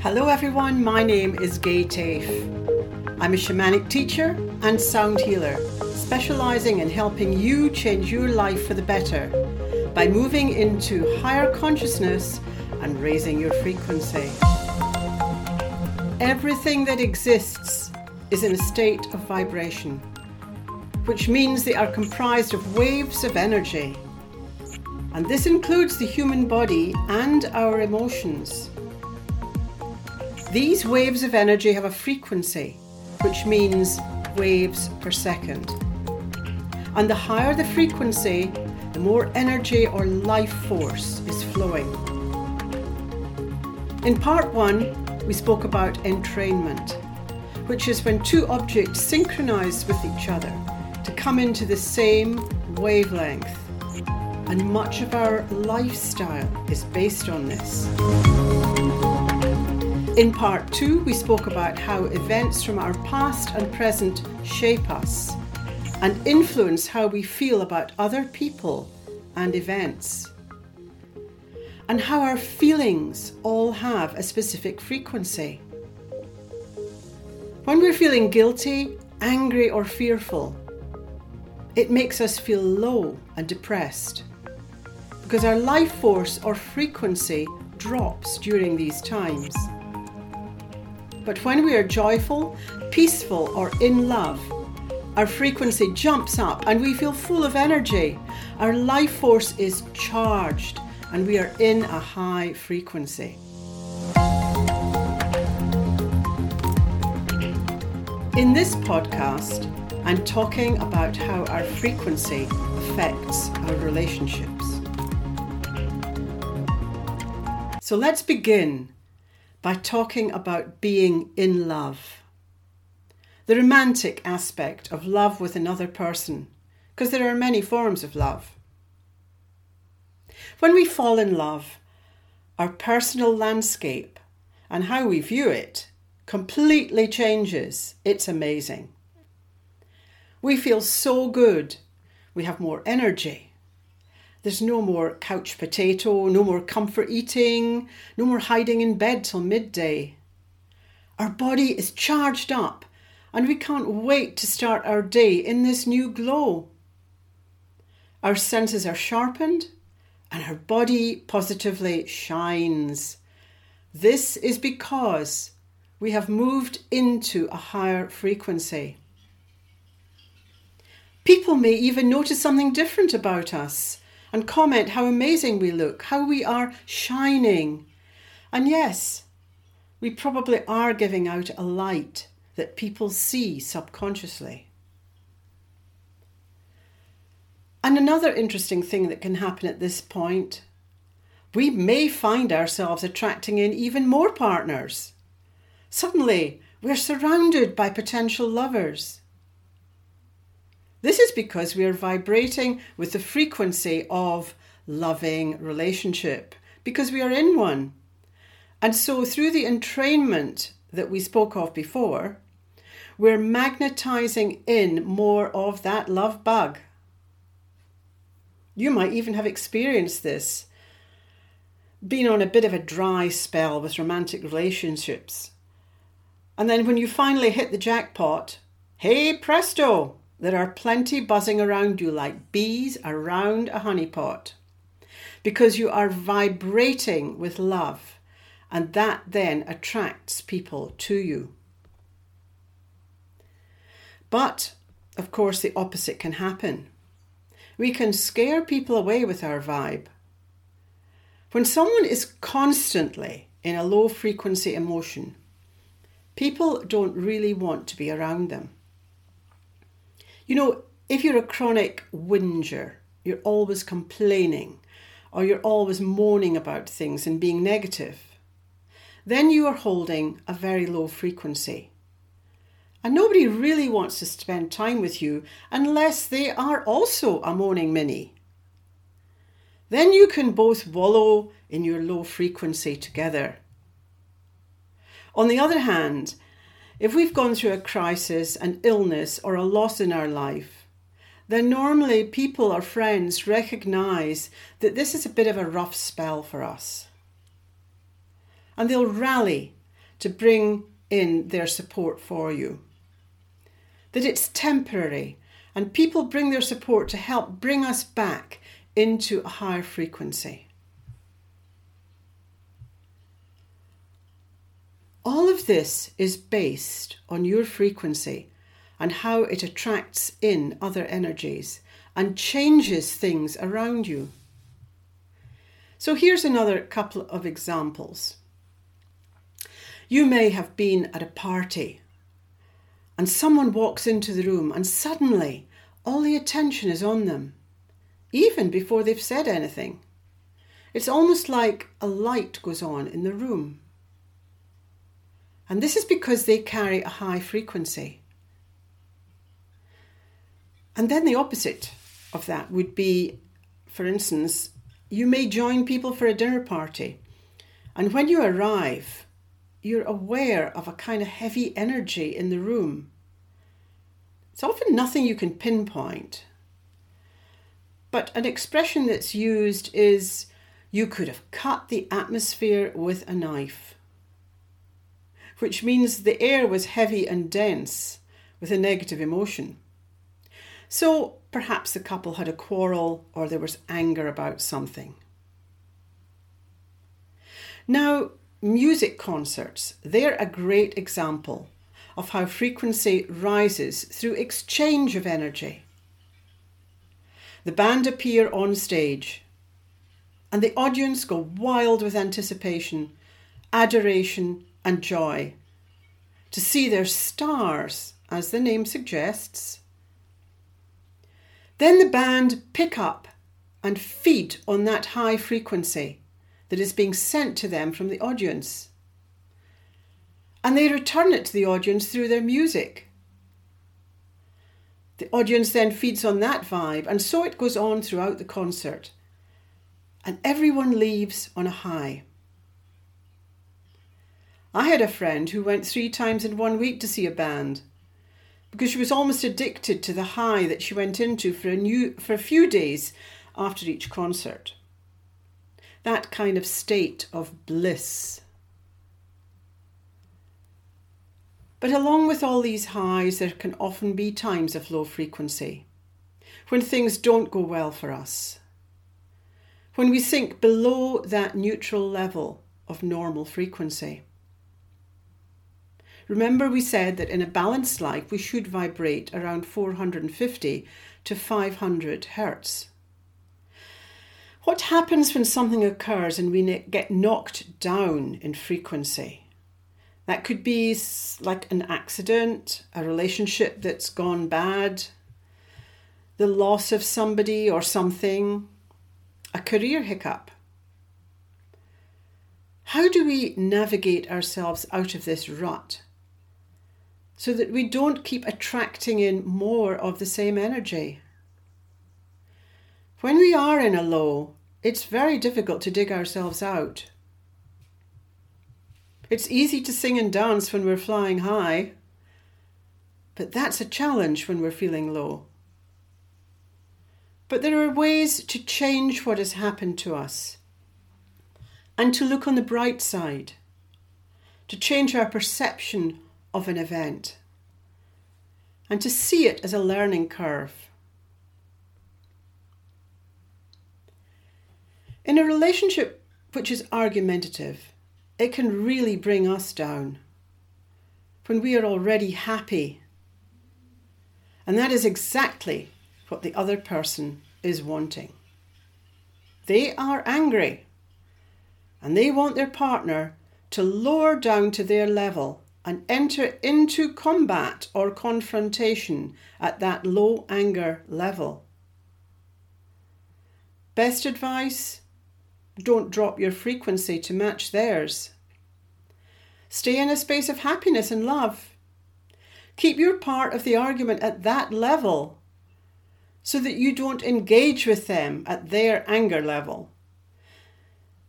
Hello, everyone. My name is Gay Tafe. I'm a shamanic teacher and sound healer, specializing in helping you change your life for the better by moving into higher consciousness and raising your frequency. Everything that exists is in a state of vibration, which means they are comprised of waves of energy. And this includes the human body and our emotions. These waves of energy have a frequency, which means waves per second. And the higher the frequency, the more energy or life force is flowing. In part one, we spoke about entrainment, which is when two objects synchronize with each other to come into the same wavelength. And much of our lifestyle is based on this. In part two, we spoke about how events from our past and present shape us and influence how we feel about other people and events. And how our feelings all have a specific frequency. When we're feeling guilty, angry, or fearful, it makes us feel low and depressed because our life force or frequency drops during these times. But when we are joyful, peaceful, or in love, our frequency jumps up and we feel full of energy. Our life force is charged and we are in a high frequency. In this podcast, I'm talking about how our frequency affects our relationships. So let's begin by talking about being in love. The romantic aspect of love with another person, because there are many forms of love. When we fall in love, our personal landscape and how we view it completely changes. It's amazing. We feel so good. We have more energy. There's no more couch potato, no more comfort eating, no more hiding in bed till midday. Our body is charged up and we can't wait to start our day in this new glow. Our senses are sharpened and our body positively shines. This is because we have moved into a higher frequency. People may even notice something different about us and comment how amazing we look, how we are shining. And yes, we probably are giving out a light that people see subconsciously. And another interesting thing that can happen at this point we may find ourselves attracting in even more partners. Suddenly, we're surrounded by potential lovers. This is because we are vibrating with the frequency of loving relationship, because we are in one. And so, through the entrainment that we spoke of before, we're magnetizing in more of that love bug. You might even have experienced this, been on a bit of a dry spell with romantic relationships. And then when you finally hit the jackpot, hey presto, there are plenty buzzing around you like bees around a honeypot because you are vibrating with love, and that then attracts people to you. But, of course, the opposite can happen. We can scare people away with our vibe. When someone is constantly in a low frequency emotion, people don't really want to be around them. You know, if you're a chronic whinger, you're always complaining, or you're always moaning about things and being negative, then you are holding a very low frequency. And nobody really wants to spend time with you unless they are also a moaning Minnie. Then you can both wallow in your low frequency together. On the other hand, if we've gone through a crisis, an illness, or a loss in our life, then normally people or friends recognize that this is a bit of a rough spell for us. And they'll rally to bring in their support for you. That it's temporary and people bring their support to help bring us back into a higher frequency. All of this is based on your frequency and how it attracts in other energies and changes things around you. So here's another couple of examples. You may have been at a party and someone walks into the room and suddenly all the attention is on them, even before they've said anything. It's almost like a light goes on in the room. And this is because they carry a high frequency. And then the opposite of that would be, for instance, you may join people for a dinner party. And when you arrive, you're aware of a kind of heavy energy in the room. It's often nothing you can pinpoint. But an expression that's used is you could have cut the atmosphere with a knife, which means the air was heavy and dense with a negative emotion. So perhaps the couple had a quarrel or there was anger about something. Now, music concerts, they're a great example of how frequency rises through exchange of energy. The band appear on stage, and the audience go wild with anticipation, adoration, and joy to see their stars, as the name suggests, then the band pick up and feed on that high frequency that is being sent to them from the audience. And they return it to the audience through their music. The audience then feeds on that vibe, and so it goes on throughout the concert. And everyone leaves on a high. I had a friend who went three times in one week to see a band because she was almost addicted to the high that she went into for a, new, for a few days after each concert. That kind of state of bliss. But along with all these highs, there can often be times of low frequency, when things don't go well for us, when we sink below that neutral level of normal frequency. Remember, we said that in a balanced life we should vibrate around 450 to 500 hertz. What happens when something occurs and we get knocked down in frequency? That could be like an accident, a relationship that's gone bad, the loss of somebody or something, a career hiccup. How do we navigate ourselves out of this rut? So that we don't keep attracting in more of the same energy. When we are in a low, it's very difficult to dig ourselves out. It's easy to sing and dance when we're flying high, but that's a challenge when we're feeling low. But there are ways to change what has happened to us and to look on the bright side, to change our perception of an event and to see it as a learning curve. In a relationship which is argumentative, it can really bring us down when we are already happy. And that is exactly what the other person is wanting. They are angry and they want their partner to lower down to their level and enter into combat or confrontation at that low anger level. Best advice don't drop your frequency to match theirs. Stay in a space of happiness and love. Keep your part of the argument at that level so that you don't engage with them at their anger level.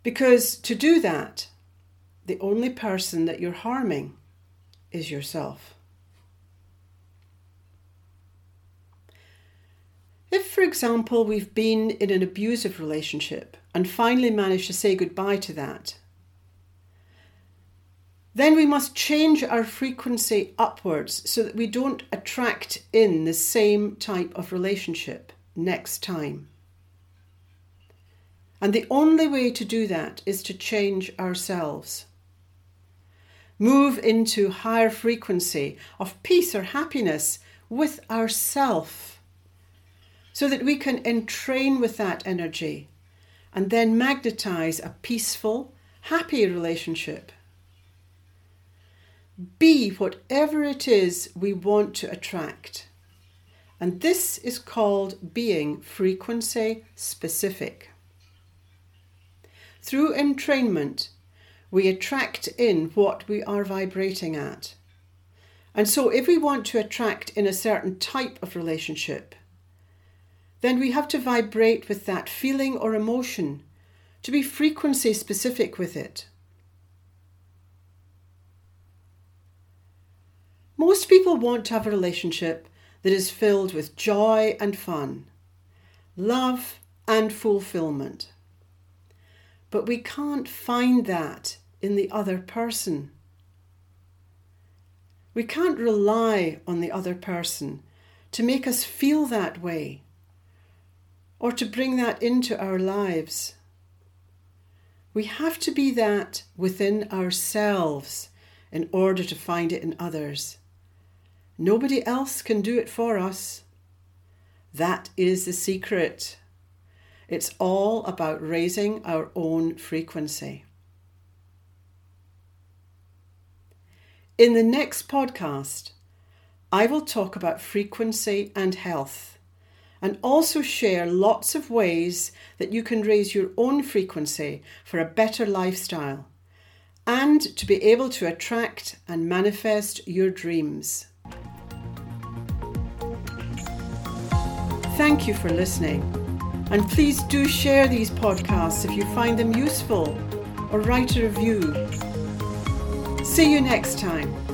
Because to do that, the only person that you're harming is yourself. If, for example, we've been in an abusive relationship and finally managed to say goodbye to that, then we must change our frequency upwards so that we don't attract in the same type of relationship next time. And the only way to do that is to change ourselves. Move into higher frequency of peace or happiness with ourself so that we can entrain with that energy and then magnetize a peaceful, happy relationship be whatever it is we want to attract. And this is called being frequency specific. Through entrainment, we attract in what we are vibrating at. And so, if we want to attract in a certain type of relationship, then we have to vibrate with that feeling or emotion to be frequency specific with it. Most people want to have a relationship that is filled with joy and fun, love and fulfillment. But we can't find that in the other person. We can't rely on the other person to make us feel that way or to bring that into our lives. We have to be that within ourselves in order to find it in others. Nobody else can do it for us. That is the secret. It's all about raising our own frequency. In the next podcast, I will talk about frequency and health and also share lots of ways that you can raise your own frequency for a better lifestyle and to be able to attract and manifest your dreams. Thank you for listening. And please do share these podcasts if you find them useful or write a review. See you next time.